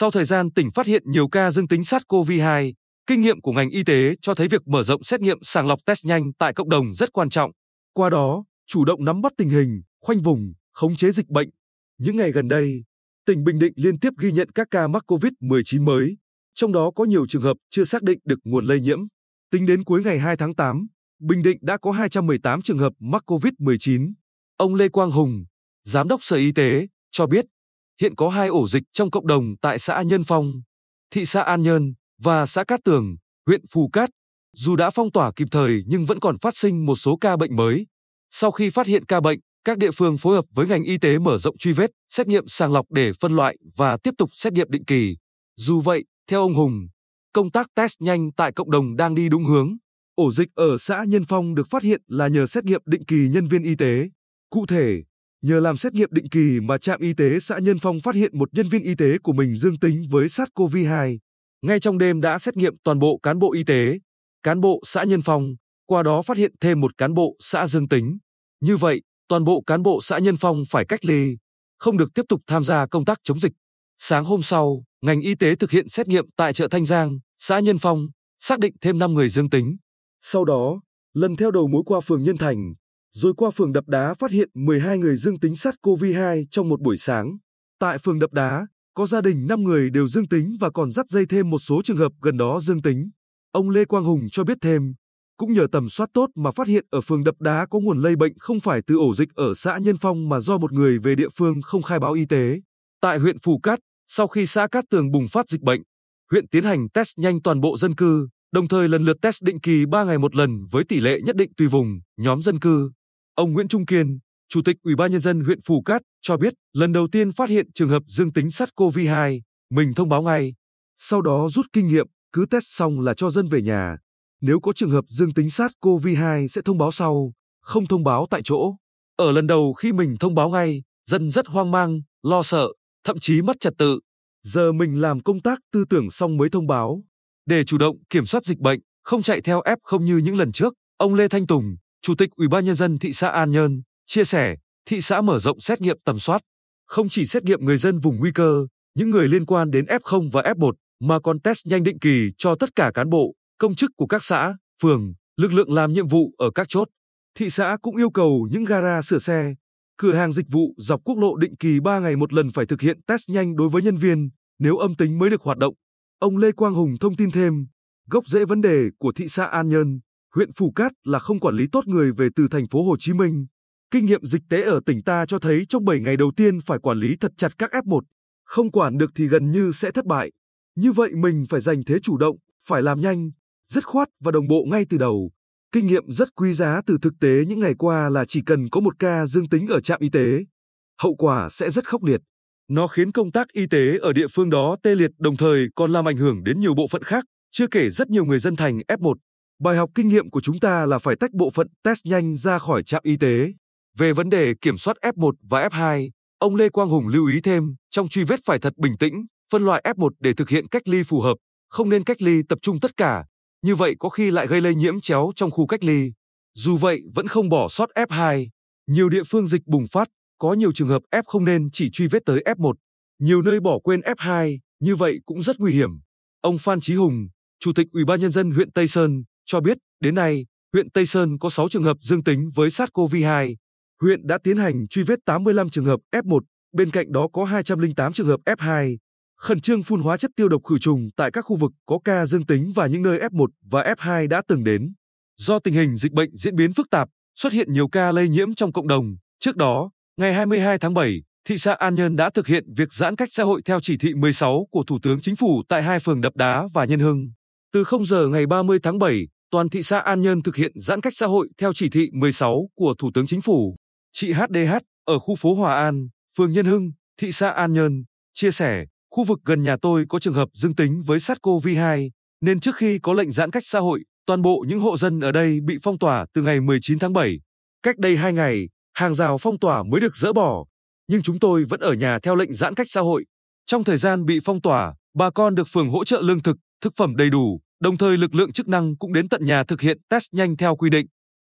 Sau thời gian tỉnh phát hiện nhiều ca dương tính SARS-CoV-2, kinh nghiệm của ngành y tế cho thấy việc mở rộng xét nghiệm sàng lọc test nhanh tại cộng đồng rất quan trọng. Qua đó, chủ động nắm bắt tình hình, khoanh vùng, khống chế dịch bệnh. Những ngày gần đây, tỉnh Bình Định liên tiếp ghi nhận các ca mắc COVID-19 mới, trong đó có nhiều trường hợp chưa xác định được nguồn lây nhiễm. Tính đến cuối ngày 2 tháng 8, Bình Định đã có 218 trường hợp mắc COVID-19. Ông Lê Quang Hùng, Giám đốc Sở Y tế, cho biết hiện có hai ổ dịch trong cộng đồng tại xã Nhân Phong, thị xã An Nhơn và xã Cát Tường, huyện Phù Cát. Dù đã phong tỏa kịp thời nhưng vẫn còn phát sinh một số ca bệnh mới. Sau khi phát hiện ca bệnh, các địa phương phối hợp với ngành y tế mở rộng truy vết, xét nghiệm sàng lọc để phân loại và tiếp tục xét nghiệm định kỳ. Dù vậy, theo ông Hùng, công tác test nhanh tại cộng đồng đang đi đúng hướng. Ổ dịch ở xã Nhân Phong được phát hiện là nhờ xét nghiệm định kỳ nhân viên y tế. Cụ thể, nhờ làm xét nghiệm định kỳ mà trạm y tế xã Nhân Phong phát hiện một nhân viên y tế của mình dương tính với SARS-CoV-2. Ngay trong đêm đã xét nghiệm toàn bộ cán bộ y tế, cán bộ xã Nhân Phong, qua đó phát hiện thêm một cán bộ xã dương tính. Như vậy, toàn bộ cán bộ xã Nhân Phong phải cách ly, không được tiếp tục tham gia công tác chống dịch. Sáng hôm sau, ngành y tế thực hiện xét nghiệm tại chợ Thanh Giang, xã Nhân Phong, xác định thêm 5 người dương tính. Sau đó, lần theo đầu mối qua phường Nhân Thành, rồi qua phường Đập Đá phát hiện 12 người dương tính SARS-CoV-2 trong một buổi sáng. Tại phường Đập Đá, có gia đình 5 người đều dương tính và còn dắt dây thêm một số trường hợp gần đó dương tính. Ông Lê Quang Hùng cho biết thêm, cũng nhờ tầm soát tốt mà phát hiện ở phường Đập Đá có nguồn lây bệnh không phải từ ổ dịch ở xã Nhân Phong mà do một người về địa phương không khai báo y tế. Tại huyện Phù Cát, sau khi xã Cát Tường bùng phát dịch bệnh, huyện tiến hành test nhanh toàn bộ dân cư, đồng thời lần lượt test định kỳ 3 ngày một lần với tỷ lệ nhất định tùy vùng, nhóm dân cư. Ông Nguyễn Trung Kiên, Chủ tịch Ủy ban nhân dân huyện Phù Cát cho biết, lần đầu tiên phát hiện trường hợp dương tính SARS-CoV-2, mình thông báo ngay. Sau đó rút kinh nghiệm, cứ test xong là cho dân về nhà. Nếu có trường hợp dương tính SARS-CoV-2 sẽ thông báo sau, không thông báo tại chỗ. Ở lần đầu khi mình thông báo ngay, dân rất hoang mang, lo sợ, thậm chí mất trật tự. Giờ mình làm công tác tư tưởng xong mới thông báo. Để chủ động kiểm soát dịch bệnh, không chạy theo ép không như những lần trước, ông Lê Thanh Tùng, Chủ tịch Ủy ban nhân dân thị xã An Nhơn, chia sẻ, thị xã mở rộng xét nghiệm tầm soát, không chỉ xét nghiệm người dân vùng nguy cơ, những người liên quan đến F0 và F1 mà còn test nhanh định kỳ cho tất cả cán bộ, công chức của các xã, phường, lực lượng làm nhiệm vụ ở các chốt. Thị xã cũng yêu cầu những gara sửa xe, cửa hàng dịch vụ dọc quốc lộ định kỳ 3 ngày một lần phải thực hiện test nhanh đối với nhân viên, nếu âm tính mới được hoạt động. Ông Lê Quang Hùng thông tin thêm, gốc rễ vấn đề của thị xã An Nhơn, huyện Phù Cát là không quản lý tốt người về từ thành phố Hồ Chí Minh. Kinh nghiệm dịch tế ở tỉnh ta cho thấy trong 7 ngày đầu tiên phải quản lý thật chặt các F1, không quản được thì gần như sẽ thất bại. Như vậy mình phải giành thế chủ động, phải làm nhanh, dứt khoát và đồng bộ ngay từ đầu. Kinh nghiệm rất quý giá từ thực tế những ngày qua là chỉ cần có một ca dương tính ở trạm y tế, hậu quả sẽ rất khốc liệt. Nó khiến công tác y tế ở địa phương đó tê liệt đồng thời còn làm ảnh hưởng đến nhiều bộ phận khác, chưa kể rất nhiều người dân thành F1. Bài học kinh nghiệm của chúng ta là phải tách bộ phận test nhanh ra khỏi trạm y tế. Về vấn đề kiểm soát F1 và F2, ông Lê Quang Hùng lưu ý thêm, trong truy vết phải thật bình tĩnh, phân loại F1 để thực hiện cách ly phù hợp, không nên cách ly tập trung tất cả, như vậy có khi lại gây lây nhiễm chéo trong khu cách ly. Dù vậy vẫn không bỏ sót F2, nhiều địa phương dịch bùng phát, có nhiều trường hợp F không nên chỉ truy vết tới F1, nhiều nơi bỏ quên F2, như vậy cũng rất nguy hiểm. Ông Phan Chí Hùng, Chủ tịch Ủy ban nhân dân huyện Tây Sơn cho biết, đến nay, huyện Tây Sơn có 6 trường hợp dương tính với SARS-CoV-2. Huyện đã tiến hành truy vết 85 trường hợp F1, bên cạnh đó có 208 trường hợp F2. Khẩn trương phun hóa chất tiêu độc khử trùng tại các khu vực có ca dương tính và những nơi F1 và F2 đã từng đến. Do tình hình dịch bệnh diễn biến phức tạp, xuất hiện nhiều ca lây nhiễm trong cộng đồng. Trước đó, ngày 22 tháng 7, thị xã An Nhơn đã thực hiện việc giãn cách xã hội theo chỉ thị 16 của Thủ tướng Chính phủ tại hai phường Đập Đá và Nhân Hưng. Từ 0 giờ ngày 30 tháng 7, toàn thị xã An Nhơn thực hiện giãn cách xã hội theo chỉ thị 16 của Thủ tướng Chính phủ. Chị HDH ở khu phố Hòa An, phường Nhân Hưng, thị xã An Nhơn, chia sẻ, khu vực gần nhà tôi có trường hợp dương tính với SARS-CoV-2, nên trước khi có lệnh giãn cách xã hội, toàn bộ những hộ dân ở đây bị phong tỏa từ ngày 19 tháng 7. Cách đây 2 ngày, hàng rào phong tỏa mới được dỡ bỏ, nhưng chúng tôi vẫn ở nhà theo lệnh giãn cách xã hội. Trong thời gian bị phong tỏa, bà con được phường hỗ trợ lương thực, thực phẩm đầy đủ, đồng thời lực lượng chức năng cũng đến tận nhà thực hiện test nhanh theo quy định.